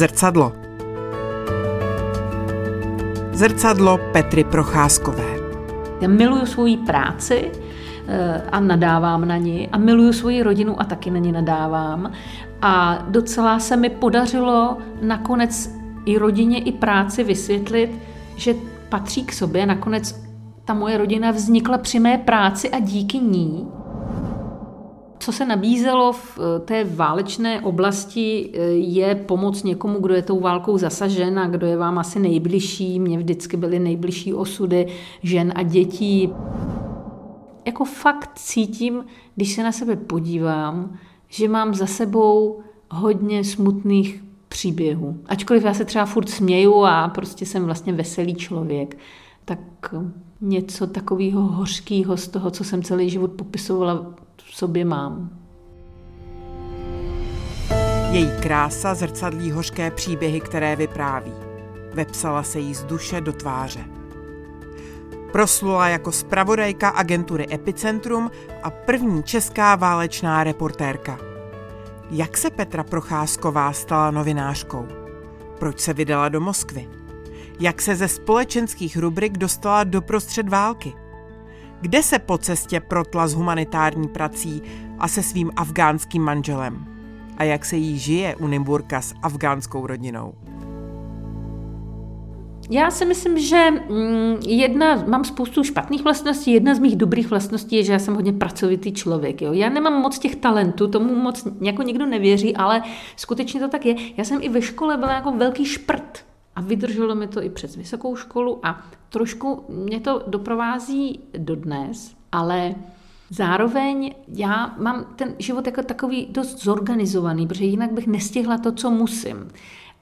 Zrcadlo. Zrcadlo Petry Procházkové. Já miluju svoji práci eh, a nadávám na ní a miluju svoji rodinu a taky na ní nadávám. A docela se mi podařilo nakonec i rodině, i práci vysvětlit, že patří k sobě. Nakonec ta moje rodina vznikla při mé práci a díky ní co se nabízelo v eh, té válečné oblasti, eh, je pomoc někomu, kdo je tou válkou zasažen a kdo je vám asi nejbližší. Mně vždycky byly nejbližší osudy žen a dětí. Jako fakt cítím, když se na sebe podívám, že mám za sebou hodně smutných příběhů. Ačkoliv já se třeba furt směju a prostě jsem vlastně veselý člověk, tak něco takového hořkého z toho, co jsem celý život popisovala, v sobě mám. Její krása zrcadlí hořké příběhy, které vypráví. Vepsala se jí z duše do tváře. Proslula jako zpravodajka agentury Epicentrum a první česká válečná reportérka. Jak se Petra Procházková stala novinářkou? Proč se vydala do Moskvy? Jak se ze společenských rubrik dostala do prostřed války? Kde se po cestě protla s humanitární prací a se svým afgánským manželem a jak se jí žije u Nymburka s afgánskou rodinou. Já si myslím, že mm, jedna, mám spoustu špatných vlastností, jedna z mých dobrých vlastností je, že já jsem hodně pracovitý člověk. Jo. Já nemám moc těch talentů, tomu moc jako nikdo nevěří, ale skutečně to tak je. Já jsem i ve škole byla jako velký šprt. A vydrželo mi to i přes vysokou školu a trošku mě to doprovází dodnes, ale zároveň já mám ten život jako takový dost zorganizovaný, protože jinak bych nestihla to, co musím.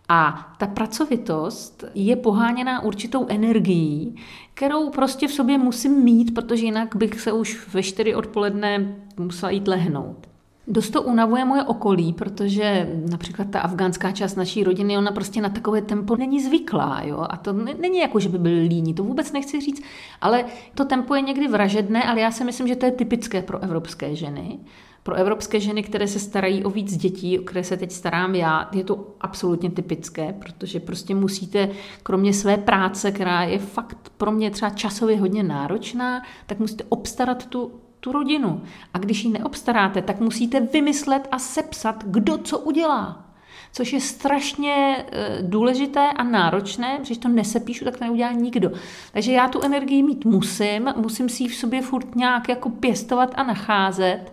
A ta pracovitost je poháněná určitou energií, kterou prostě v sobě musím mít, protože jinak bych se už ve čtyři odpoledne musela jít lehnout. Dost to unavuje moje okolí, protože například ta afgánská část naší rodiny, ona prostě na takové tempo není zvyklá. Jo? A to není jako, že by byli líní, to vůbec nechci říct, ale to tempo je někdy vražedné, ale já si myslím, že to je typické pro evropské ženy. Pro evropské ženy, které se starají o víc dětí, o které se teď starám já, je to absolutně typické, protože prostě musíte, kromě své práce, která je fakt pro mě třeba časově hodně náročná, tak musíte obstarat tu tu rodinu. A když ji neobstaráte, tak musíte vymyslet a sepsat, kdo co udělá. Což je strašně e, důležité a náročné, když to nesepíšu, tak to neudělá nikdo. Takže já tu energii mít musím, musím si ji v sobě furt nějak jako pěstovat a nacházet,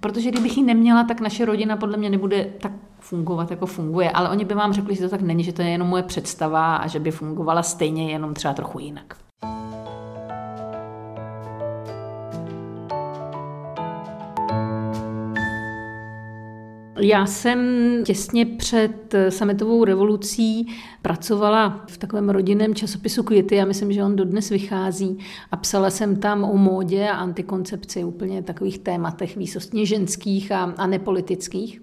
protože kdybych ji neměla, tak naše rodina podle mě nebude tak fungovat, jako funguje. Ale oni by vám řekli, že to tak není, že to je jenom moje představa a že by fungovala stejně, jenom třeba trochu jinak. Já jsem těsně před sametovou revolucí pracovala v takovém rodinném časopisu Květy, já myslím, že on dodnes vychází a psala jsem tam o módě a antikoncepci, úplně takových tématech výsostně ženských a, a nepolitických.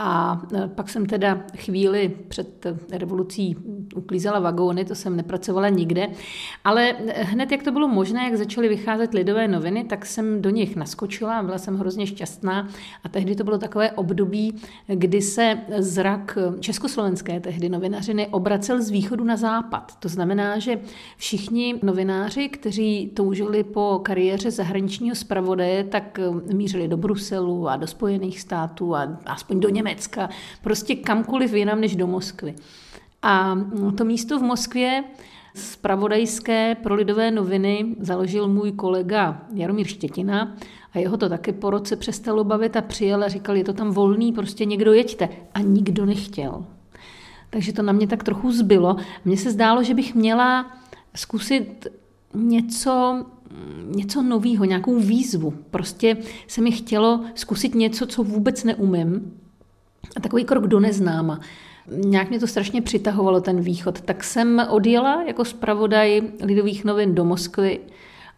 A e, pak jsem teda chvíli před revolucí uklízela vagóny, to jsem nepracovala nikde, ale hned jak to bylo možné, jak začaly vycházet lidové noviny, tak jsem do nich naskočila, byla jsem hrozně šťastná. A tehdy to bylo takové období, kdy se zrak československé tehdy novinařiny obracel z východu na západ. To znamená, že všichni novináři, kteří toužili po kariéře zahraničního zpravodaje, tak mířili do Bruselu a do Spojených států a aspoň do Německa Německa, prostě kamkoliv jinam než do Moskvy. A to místo v Moskvě Spravodajské pro lidové noviny založil můj kolega Jaromír Štětina a jeho to taky po roce přestalo bavit a přijel a říkal, je to tam volný, prostě někdo jeďte. A nikdo nechtěl. Takže to na mě tak trochu zbylo. Mně se zdálo, že bych měla zkusit něco, něco nového, nějakou výzvu. Prostě se mi chtělo zkusit něco, co vůbec neumím a takový krok do neznáma. Nějak mě to strašně přitahovalo, ten východ. Tak jsem odjela jako zpravodaj Lidových novin do Moskvy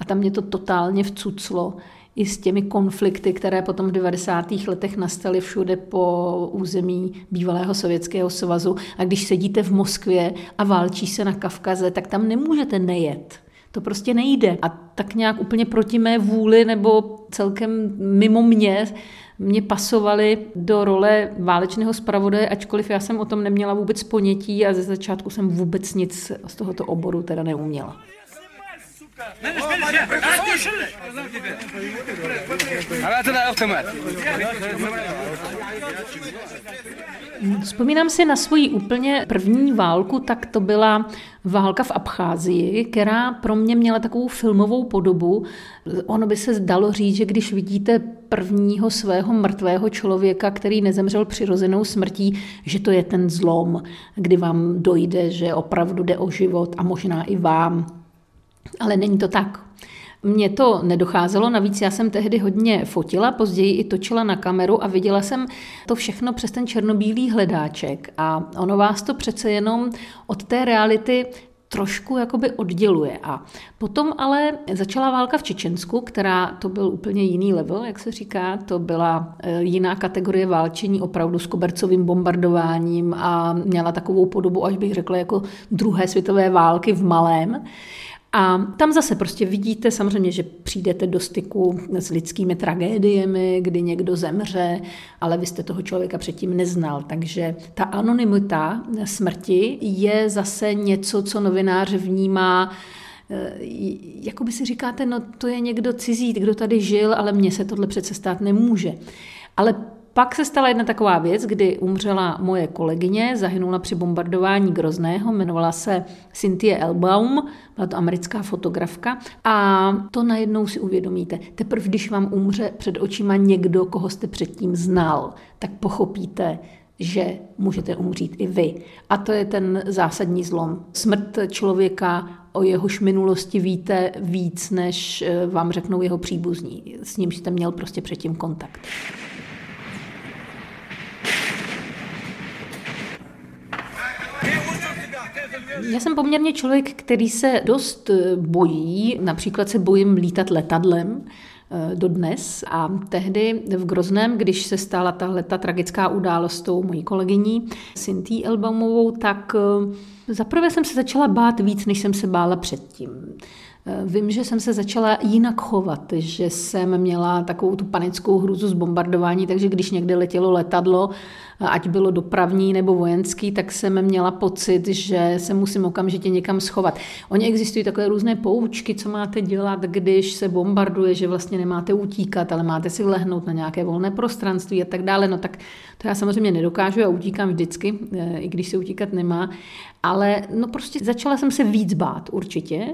a tam mě to totálně vcuclo i s těmi konflikty, které potom v 90. letech nastaly všude po území bývalého Sovětského svazu. A když sedíte v Moskvě a válčí se na Kavkaze, tak tam nemůžete nejet. To prostě nejde. A tak nějak úplně proti mé vůli nebo celkem mimo mě mě pasovali do role válečného zpravodaje, ačkoliv já jsem o tom neměla vůbec ponětí a ze začátku jsem vůbec nic z tohoto oboru teda neuměla. Vzpomínám si na svoji úplně první válku, tak to byla válka v Abcházii, která pro mě měla takovou filmovou podobu. Ono by se zdalo říct, že když vidíte prvního svého mrtvého člověka, který nezemřel přirozenou smrtí, že to je ten zlom, kdy vám dojde, že opravdu jde o život a možná i vám. Ale není to tak. Mně to nedocházelo, navíc já jsem tehdy hodně fotila, později i točila na kameru a viděla jsem to všechno přes ten černobílý hledáček a ono vás to přece jenom od té reality trošku jakoby odděluje. A potom ale začala válka v Čečensku, která to byl úplně jiný level, jak se říká, to byla eh, jiná kategorie válčení opravdu s kobercovým bombardováním a měla takovou podobu, až bych řekla, jako druhé světové války v malém. A tam zase prostě vidíte samozřejmě, že přijdete do styku s lidskými tragédiemi, kdy někdo zemře, ale vy jste toho člověka předtím neznal. Takže ta anonymita smrti je zase něco, co novinář vnímá eh, jako by si říkáte, no to je někdo cizí, kdo tady žil, ale mně se tohle přece stát nemůže. Ale pak se stala jedna taková věc, kdy umřela moje kolegyně, zahynula při bombardování Grozného, jmenovala se Cynthia Elbaum, byla to americká fotografka a to najednou si uvědomíte. Teprve když vám umře před očima někdo, koho jste předtím znal, tak pochopíte, že můžete umřít i vy. A to je ten zásadní zlom. Smrt člověka, o jehož minulosti víte víc, než eh, vám řeknou jeho příbuzní. S ním jste měl prostě předtím kontakt. Já jsem poměrně člověk, který se dost bojí, například se bojím lítat letadlem, eh, dodnes. A tehdy v Grozném, když se stala tahle ta tragická událost s tou mojí kolegyní Cynthia Elbaumovou, tak eh, zaprvé jsem se začala bát víc, než jsem se bála předtím. Eh, vím, že jsem se začala jinak chovat, že jsem měla takovou tu panickou hruzu z bombardování, takže když někde letělo letadlo, eh, ať bylo dopravní nebo vojenský, tak jsem měla pocit, že se musím okamžitě někam schovat. Oni existují takové různé poučky, co máte dělat, když se bombarduje, že vlastně nemáte utíkat, ale máte si lehnout na nějaké volné prostranství a tak dále. No tak to já samozřejmě nedokážu, já utíkám vždycky, eh, i když se utíkat nemá. Ale no prostě začala jsem se víc bát určitě.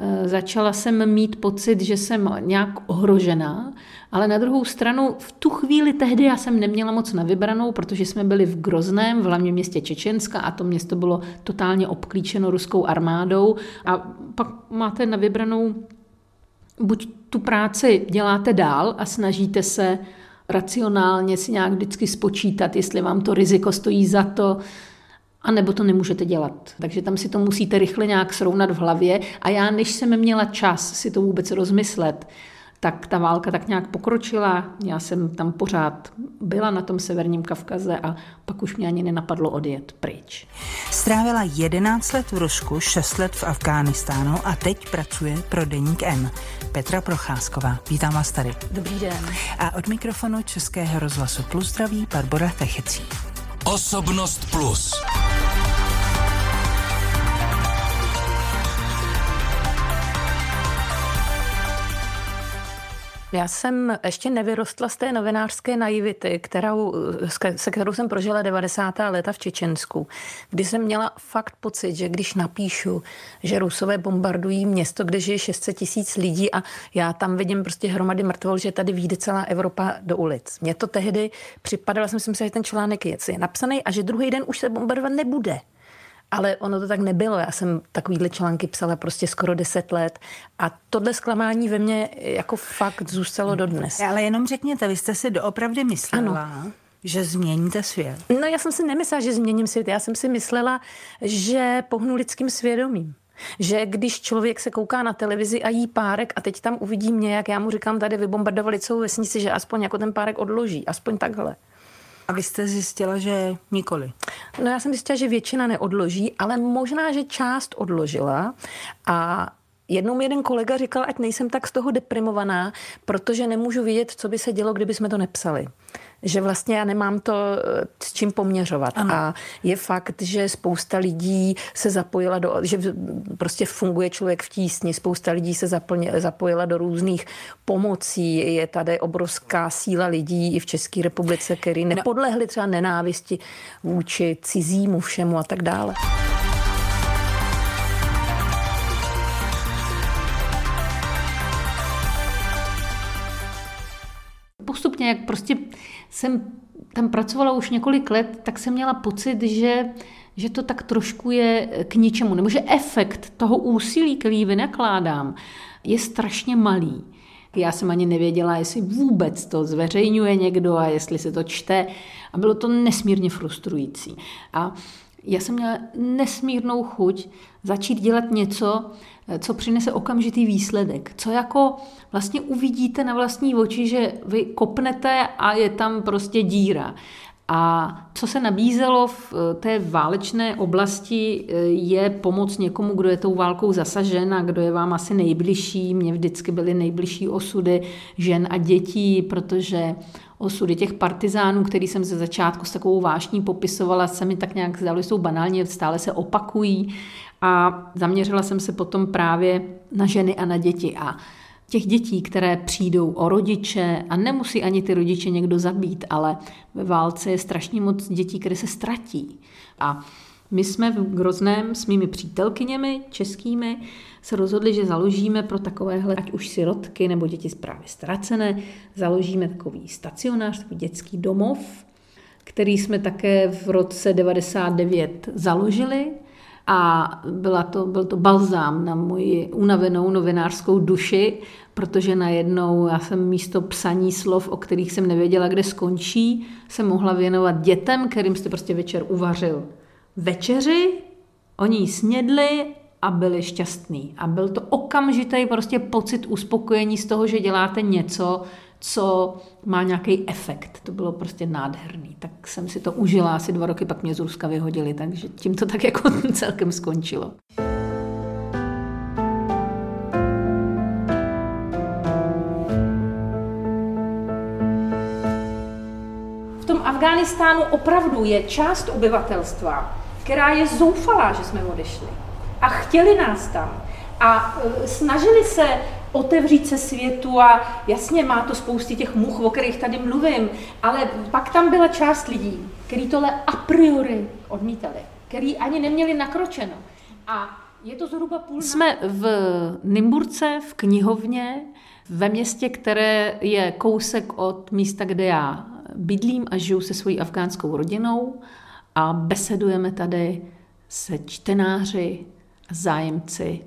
Eh, začala jsem mít pocit, že jsem nějak ohrožená, ale na druhou stranu v tu chvíli tehdy já jsem neměla moc na vybranou, protože jsme byli v Grozném, v hlavním městě Čečenska a to město bylo totálně obklíčeno ruskou armádou. A pak máte na vybranou buď tu práci děláte dál a snažíte se racionálně si nějak vždycky spočítat, jestli vám to riziko stojí za to, a nebo to nemůžete dělat. Takže tam si to musíte rychle nějak srovnat v hlavě. A já, než jsem měla čas si to vůbec rozmyslet, tak ta válka tak nějak pokročila. Já jsem tam pořád byla na tom severním Kavkaze a pak už mě ani nenapadlo odjet pryč. Strávila 11 let v Rusku, 6 let v Afghánistánu a teď pracuje pro Deník M. Petra Procházková. Vítám vás tady. Dobrý den. A od mikrofonu Českého rozhlasu Plus zdraví Barbara Techecí. Osobnost Plus. Já jsem ještě nevyrostla z té novinářské naivity, kterou, se kterou jsem prožila 90. léta v Čečensku, kdy jsem měla fakt pocit, že když napíšu, že Rusové bombardují město, kde žije 600 tisíc lidí a já tam vidím prostě hromady mrtvol, že tady vyjde celá Evropa do ulic. Mně to tehdy připadalo, jsem si myslela, že ten článek je, je napsaný a že druhý den už se bombardovat nebude. Ale ono to tak nebylo. Já jsem takovýhle články psala prostě skoro deset let a tohle zklamání ve mně jako fakt zůstalo dodnes. Ale jenom řekněte, vy jste si doopravdy myslela, ano. že změníte svět. No já jsem si nemyslela, že změním svět. Já jsem si myslela, že pohnu lidským svědomím. Že když člověk se kouká na televizi a jí párek a teď tam uvidí mě, jak já mu říkám, tady vybombardovali celou vesnici, že aspoň jako ten párek odloží, aspoň takhle. A vy jste zjistila, že nikoli? No já jsem zjistila, že většina neodloží, ale možná, že část odložila a Jednou mi jeden kolega říkal, ať nejsem tak z toho deprimovaná, protože nemůžu vidět, co by se dělo, kdyby jsme to nepsali že vlastně já nemám to eh, s čím poměřovat. Ano. A je fakt, že spousta lidí se zapojila do, že prostě funguje člověk v tísni, spousta lidí se zaplně, zapojila do různých pomocí, je tady obrovská síla lidí i v České republice, který no. nepodlehli třeba nenávisti vůči cizímu všemu a tak dále. Postupně, jak prostě jsem tam pracovala už několik let, tak jsem měla pocit, že, že to tak trošku je k ničemu, nebo že efekt toho úsilí, který vynakládám, je strašně malý. Já jsem ani nevěděla, jestli vůbec to zveřejňuje někdo a jestli se to čte. A bylo to nesmírně frustrující. A já jsem měla nesmírnou chuť začít dělat něco, co přinese okamžitý výsledek. Co jako vlastně uvidíte na vlastní oči, že vy kopnete a je tam prostě díra. A co se nabízelo v eh, té válečné oblasti, eh, je pomoc někomu, kdo je tou válkou zasažen a kdo je vám asi nejbližší. Mně vždycky byly nejbližší osudy žen a dětí, protože osudy těch partizánů, který jsem ze začátku s takovou vášní popisovala, se mi tak nějak zdály, jsou banálně, stále se opakují. A zaměřila jsem se potom právě na ženy a na děti. A těch dětí, které přijdou o rodiče a nemusí ani ty rodiče někdo zabít, ale ve válce je strašně moc dětí, které se ztratí. A my jsme v Grozném s mými přítelkyněmi českými se rozhodli, že založíme pro takovéhle, ať už sirotky nebo děti právě ztracené, založíme takový stacionář, takový dětský domov, který jsme také v roce 99 založili. A byla to, byl to balzám na moji unavenou novinářskou duši, protože najednou já jsem místo psaní slov, o kterých jsem nevěděla, kde skončí, se mohla věnovat dětem, kterým jste prostě večer uvařil večeři, oni snědli a byli šťastní. A byl to okamžitý prostě pocit uspokojení z toho, že děláte něco, co má nějaký efekt. To bylo prostě nádherný. Tak jsem si to užila asi dva roky, pak mě z Ruska vyhodili, takže tím to tak jako celkem skončilo. V tom Afghánistánu opravdu je část obyvatelstva, která je zoufalá, že jsme odešli. A chtěli nás tam. A e, snažili se otevřít se světu a jasně má to spousty těch much, o kterých tady mluvím, ale pak tam byla část lidí, kteří tohle a priori odmítali, který ani neměli nakročeno. A je to zhruba půl... Jsme v Nimburce, v knihovně, ve městě, které je kousek od místa, kde já bydlím a žiju se svojí afgánskou rodinou a besedujeme tady se čtenáři zájemci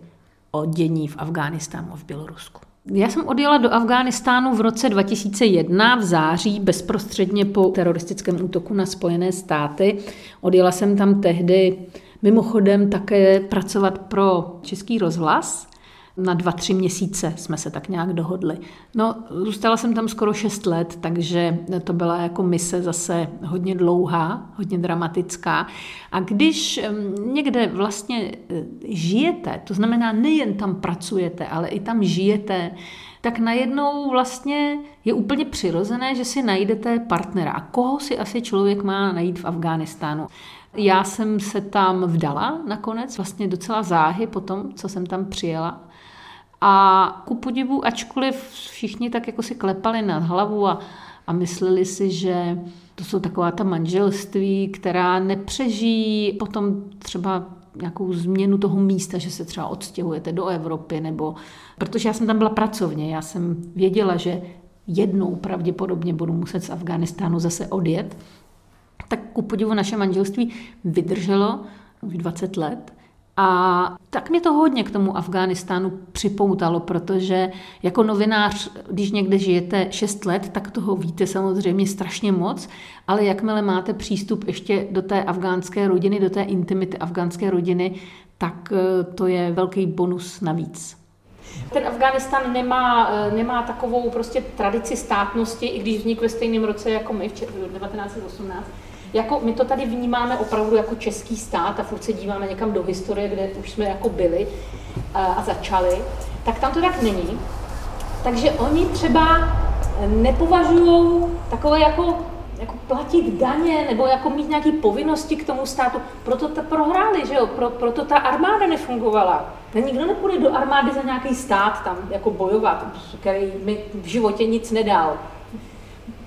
o dění v Afghánistánu a v Bělorusku. Já jsem odjela do Afghánistánu v roce 2001 v září, bezprostředně po teroristickém útoku na Spojené státy. Odjela jsem tam tehdy mimochodem také pracovat pro Český rozhlas na dva, tři měsíce jsme se tak nějak dohodli. No, zůstala jsem tam skoro šest let, takže to byla jako mise zase hodně dlouhá, hodně dramatická. A když někde vlastně e, žijete, to znamená nejen tam pracujete, ale i tam žijete, tak najednou vlastně je úplně přirozené, že si najdete partnera. A koho si asi člověk má najít v Afghánistánu? Já jsem se tam vdala nakonec, vlastně docela záhy po tom, co jsem tam přijela. A ku podivu, ačkoliv všichni tak jako si klepali nad hlavu a, a mysleli si, že to jsou taková ta manželství, která nepřežijí potom třeba nějakou změnu toho místa, že se třeba odstěhujete do Evropy, nebo protože já jsem tam byla pracovně, já jsem věděla, že jednou pravděpodobně budu muset z Afganistánu zase odjet, tak ku podivu naše manželství vydrželo už 20 let a tak mě to hodně k tomu Afghánistánu připoutalo, protože jako novinář, když někde žijete 6 let, tak toho víte samozřejmě strašně moc, ale jakmile máte přístup ještě do té afgánské rodiny, do té intimity afgánské rodiny, tak eh, to je velký bonus navíc. Ten Afghánistán nemá, eh, nemá takovou prostě tradici státnosti, i když vznikl ve stejném roce jako my v 1918 jako my to tady vnímáme opravdu jako český stát a furt se díváme někam do historie, kde už jsme jako byli. a začali, tak tam to tak není. Takže oni třeba nepovažují takové jako, jako platit daně nebo jako mít nějaké povinnosti k tomu státu. Proto ta prohráli, že jo? Pro, proto ta armáda nefungovala. Nikdo nepůjde do armády za nějaký stát tam jako bojovat, který mi v životě nic nedal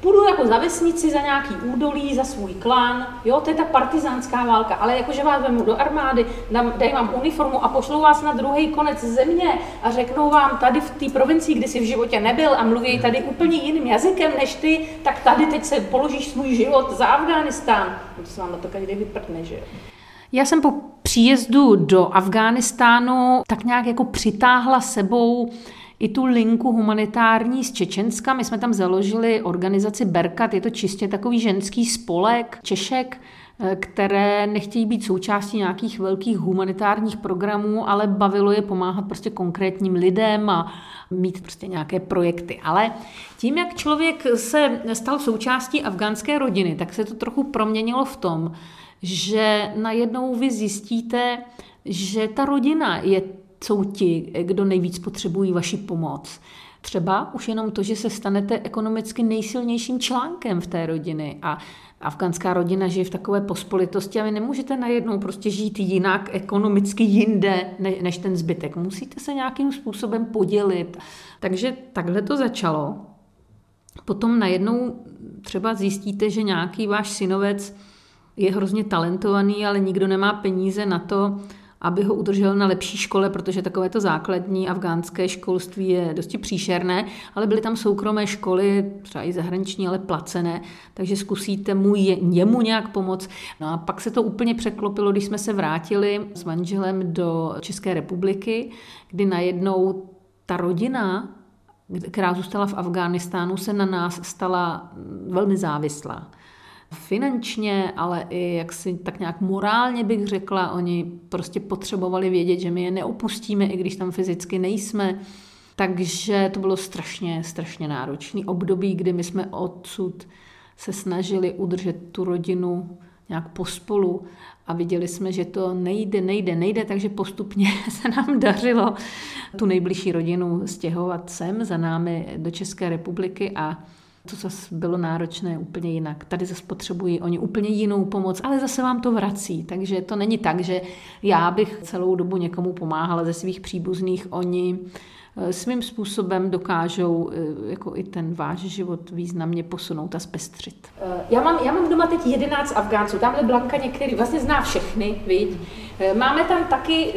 půjdu jako za vesnici, za nějaký údolí, za svůj klan, jo, to je ta partizánská válka, ale jakože vás vemu do armády, dám, dají vám uniformu a pošlou vás na druhý konec země a řeknou vám tady v té provincii, kde jsi v životě nebyl a mluví tady úplně jiným jazykem než ty, tak tady teď se položíš svůj život za Afghánistán. No to se vám na to každý vyprtne, že jo. Já jsem po příjezdu do Afghánistánu tak nějak jako přitáhla sebou i tu linku humanitární z Čečenska. My jsme tam založili organizaci Berkat, je to čistě takový ženský spolek Češek, eh, které nechtějí být součástí nějakých velkých humanitárních programů, ale bavilo je pomáhat prostě konkrétním lidem a mít prostě nějaké projekty. Ale tím, jak člověk se stal součástí afgánské rodiny, tak se to trochu proměnilo v tom, že najednou vy zjistíte, že ta rodina je jsou ti, kdo nejvíc potřebují vaši pomoc. Třeba už jenom to, že se stanete ekonomicky nejsilnějším článkem v té rodiny a afgánská rodina žije v takové pospolitosti a vy nemůžete najednou prostě žít jinak ekonomicky jinde než ten zbytek. Musíte se nějakým způsobem podělit. Takže takhle to začalo. Potom najednou třeba zjistíte, že nějaký váš synovec je hrozně talentovaný, ale nikdo nemá peníze na to, aby ho udržel na lepší škole, protože takové to základní afgánské školství je dosti příšerné, ale byly tam soukromé školy, třeba i zahraniční, ale placené, takže zkusíte mu je, jemu nějak pomoct. No a pak se to úplně překlopilo, když jsme se vrátili s manželem do České republiky, kdy najednou ta rodina, která zůstala v Afghánistánu, se na nás stala velmi závislá finančně, ale i jak si tak nějak morálně bych řekla, oni prostě potřebovali vědět, že my je neopustíme, i když tam fyzicky nejsme. Takže to bylo strašně, strašně náročný období, kdy my jsme odsud se snažili udržet tu rodinu nějak pospolu a viděli jsme, že to nejde, nejde, nejde, takže postupně se nám dařilo tu nejbližší rodinu stěhovat sem za námi do České republiky a to zase bylo náročné úplně jinak. Tady zase potřebují oni úplně jinou pomoc, ale zase vám to vrací. Takže to není tak, že já bych celou dobu někomu pomáhala ze svých příbuzných. Oni eh, svým způsobem dokážou eh, jako i ten váš život významně posunout a zpestřit. Eh, já mám, já mám doma teď 11 Afgánců, tamhle Blanka některý vlastně zná všechny, viď? Máme tam taky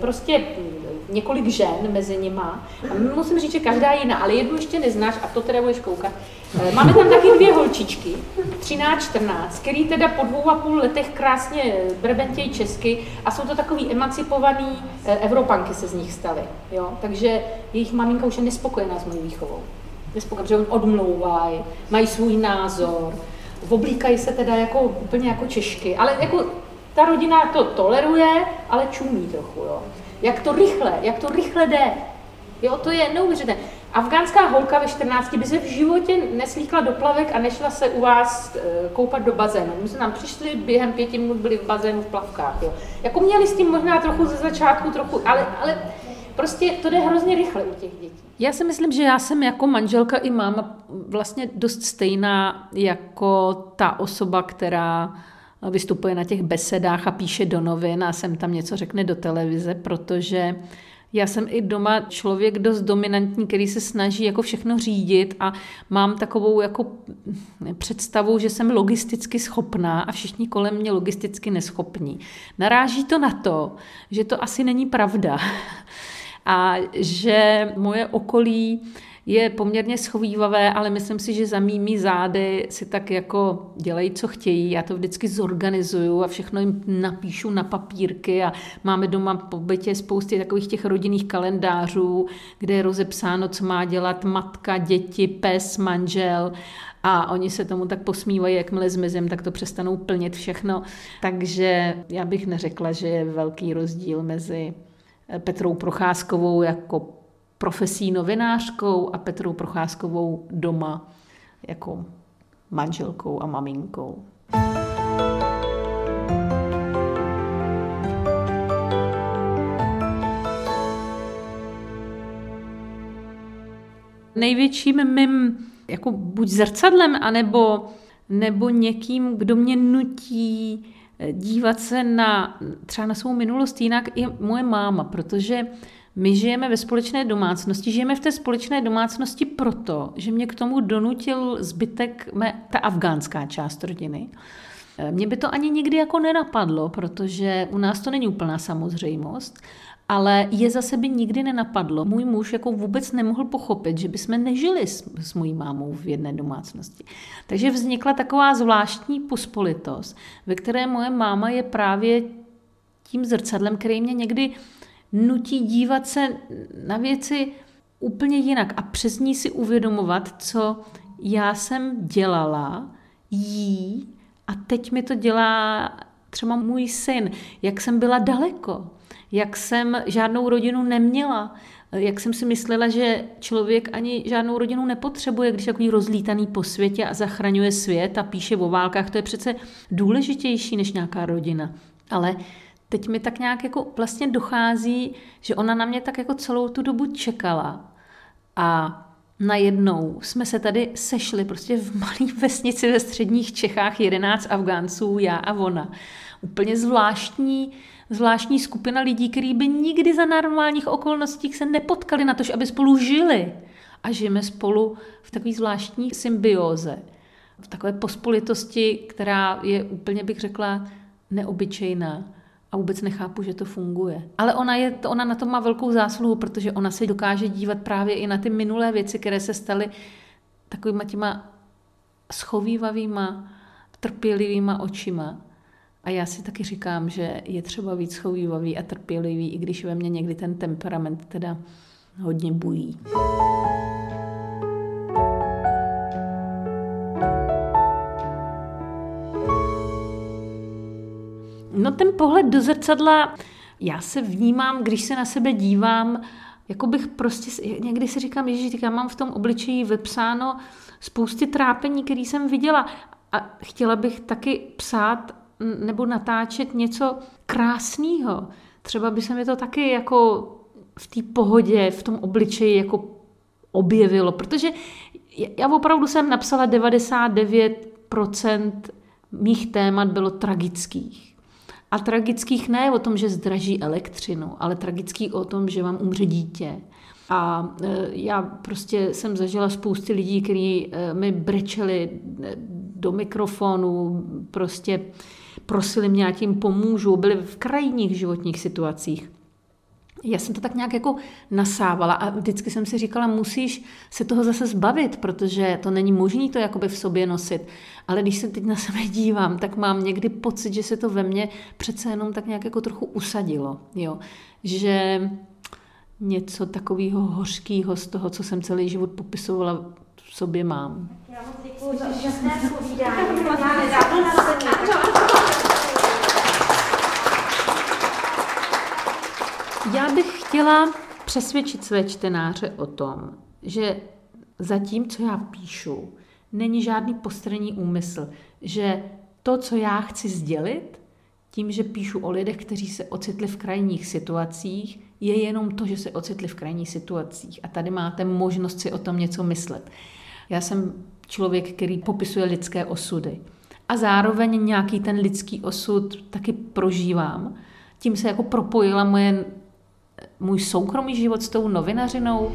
prostě několik žen mezi nima. A musím říct, že každá jiná, ale jednu ještě neznáš a to teda budeš koukat. Eh, máme tam taky dvě holčičky, 13-14, který teda po dvou a půl letech krásně brebentějí česky a jsou to takový emancipovaný eh, Evropanky se z nich staly. Jo? Takže jejich maminka už je nespokojená s mojí výchovou. Nespokojená, protože oni odmlouvají, mají svůj názor, oblíkají se teda jako úplně jako Češky, ale jako ta rodina to toleruje, ale čumí trochu. Jo? Jak to rychle, jak to rychle jde. Jo, to je neuvěřitelné. Afgánská holka ve 14 by se v životě neslíkla do plavek a nešla se u vás eh, koupat do bazénu. My jsme nám přišli, během pěti minut byli v bazénu v plavkách. Jo. Jako měli s tím možná trochu ze začátku, trochu, ale, ale prostě to jde hrozně rychle u těch dětí. Já si myslím, že já jsem jako manželka i máma vlastně dost stejná jako ta osoba, která vystupuje na těch besedách a píše do novin a sem tam něco řekne do televize, protože já jsem i doma člověk dost dominantní, který se snaží jako všechno řídit a mám takovou jako představu, že jsem logisticky schopná a všichni kolem mě logisticky neschopní. Naráží to na to, že to asi není pravda a že moje okolí je poměrně schovývavé, ale myslím si, že za mými zády si tak jako dělají, co chtějí. Já to vždycky zorganizuju a všechno jim napíšu na papírky a máme doma po bytě spousty takových těch rodinných kalendářů, kde je rozepsáno, co má dělat matka, děti, pes, manžel a oni se tomu tak posmívají, jakmile zmizím, tak to přestanou plnit všechno. Takže já bych neřekla, že je velký rozdíl mezi Petrou Procházkovou jako profesí novinářkou a Petrou Procházkovou doma jako manželkou a maminkou. Největším mým jako buď zrcadlem, anebo nebo někým, kdo mě nutí eh, dívat se na třeba na svou minulost jinak, je moje máma, protože my žijeme ve společné domácnosti. Žijeme v té společné domácnosti proto, že mě k tomu donutil zbytek mé, ta afgánská část rodiny. Eh, Mně by to ani nikdy jako nenapadlo, protože u nás to není úplná samozřejmost, ale je zase by nikdy nenapadlo. Můj muž jako vůbec nemohl pochopit, že bychom nežili s, s mojí mámou v jedné domácnosti. Takže vznikla taková zvláštní pospolitost, ve které moje máma je právě tím zrcadlem, který mě někdy nutí dívat se na věci úplně jinak a přes ní si uvědomovat, co já jsem dělala jí a teď mi to dělá třeba můj syn, jak jsem byla daleko, jak jsem žádnou rodinu neměla, jak jsem si myslela, že člověk ani žádnou rodinu nepotřebuje, když je takový rozlítaný po světě a zachraňuje svět a píše o válkách, to je přece důležitější než nějaká rodina. Ale teď mi tak nějak jako vlastně dochází, že ona na mě tak jako celou tu dobu čekala. A najednou jsme se tady sešli prostě v malé vesnici ve středních Čechách, 11 Afgánců, já a ona. Úplně zvláštní, zvláštní skupina lidí, kteří by nikdy za normálních okolností se nepotkali na to, aby spolu žili. A žijeme spolu v takové zvláštní symbioze. V takové pospolitosti, která je úplně, bych řekla, neobyčejná a vůbec nechápu, že to funguje. Ale ona, je, ona na to má velkou zásluhu, protože ona se dokáže dívat právě i na ty minulé věci, které se staly takovýma těma schovývavýma, trpělivýma očima. A já si taky říkám, že je třeba víc schovývavý a trpělivý, i když ve mně někdy ten temperament teda hodně bují. No ten pohled do zrcadla, já se vnímám, když se na sebe dívám, jako bych prostě, někdy si říkám, že já mám v tom obličeji vypsáno spousty trápení, který jsem viděla a chtěla bych taky psát nebo natáčet něco krásného. Třeba by se mi to taky jako v té pohodě, v tom obličeji jako objevilo, protože já opravdu jsem napsala 99% mých témat bylo tragických. A tragických ne o tom, že zdraží elektřinu, ale tragický o tom, že vám umře dítě. A e, já prostě jsem zažila spousty lidí, kteří e, mi brečeli e, do mikrofonu, prostě prosili mě, já tím pomůžu, byli v krajních životních situacích já jsem to tak nějak jako nasávala a vždycky jsem si říkala, musíš se toho zase zbavit, protože to není možné to jakoby v sobě nosit. Ale když se teď na sebe dívám, tak mám někdy pocit, že se to ve mně přece jenom tak nějak jako trochu usadilo. Jo? Že něco takového hořkého z toho, co jsem celý život popisovala, v sobě mám. Já moc děkuji za úžasné povídání. Já bych chtěla přesvědčit své čtenáře o tom, že za tím, co já píšu, není žádný postranní úmysl, že to, co já chci sdělit, tím, že píšu o lidech, kteří se ocitli v krajních situacích, je jenom to, že se ocitli v krajních situacích. A tady máte možnost si o tom něco myslet. Já jsem člověk, který popisuje lidské osudy. A zároveň nějaký ten lidský osud taky prožívám. Tím se jako propojila moje můj soukromý život s tou novinařinou.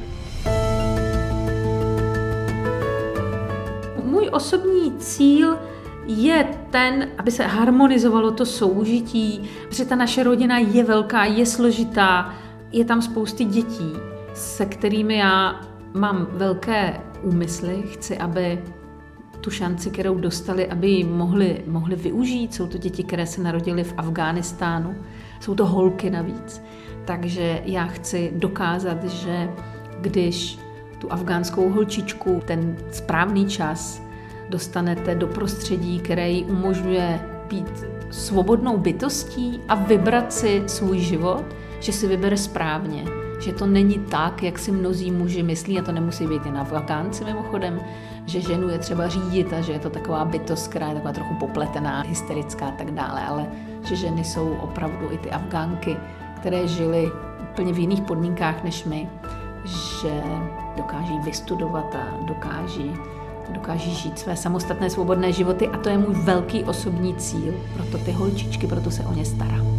Můj osobní cíl je ten, aby se harmonizovalo to soužití, protože ta naše rodina je velká, je složitá, je tam spousty dětí, se kterými já mám velké úmysly, chci, aby tu šanci, kterou dostali, aby ji mohli, mohli využít. Jsou to děti, které se narodily v Afghánistánu, jsou to holky navíc. Takže já chci dokázat, že když tu afgánskou holčičku ten správný čas dostanete do prostředí, které jí umožňuje být svobodnou bytostí a vybrat si svůj život, že si vybere správně. Že to není tak, jak si mnozí muži myslí, a to nemusí být na Afgánci mimochodem, že ženu je třeba řídit a že je to taková bytost, která je taková trochu popletená, hysterická a tak dále, ale že ženy jsou opravdu i ty Afgánky, které žily úplně v jiných podmínkách než my, že dokáží vystudovat a dokáží, dokáží žít své samostatné svobodné životy a to je můj velký osobní cíl. Proto ty holčičky, proto se o ně starám.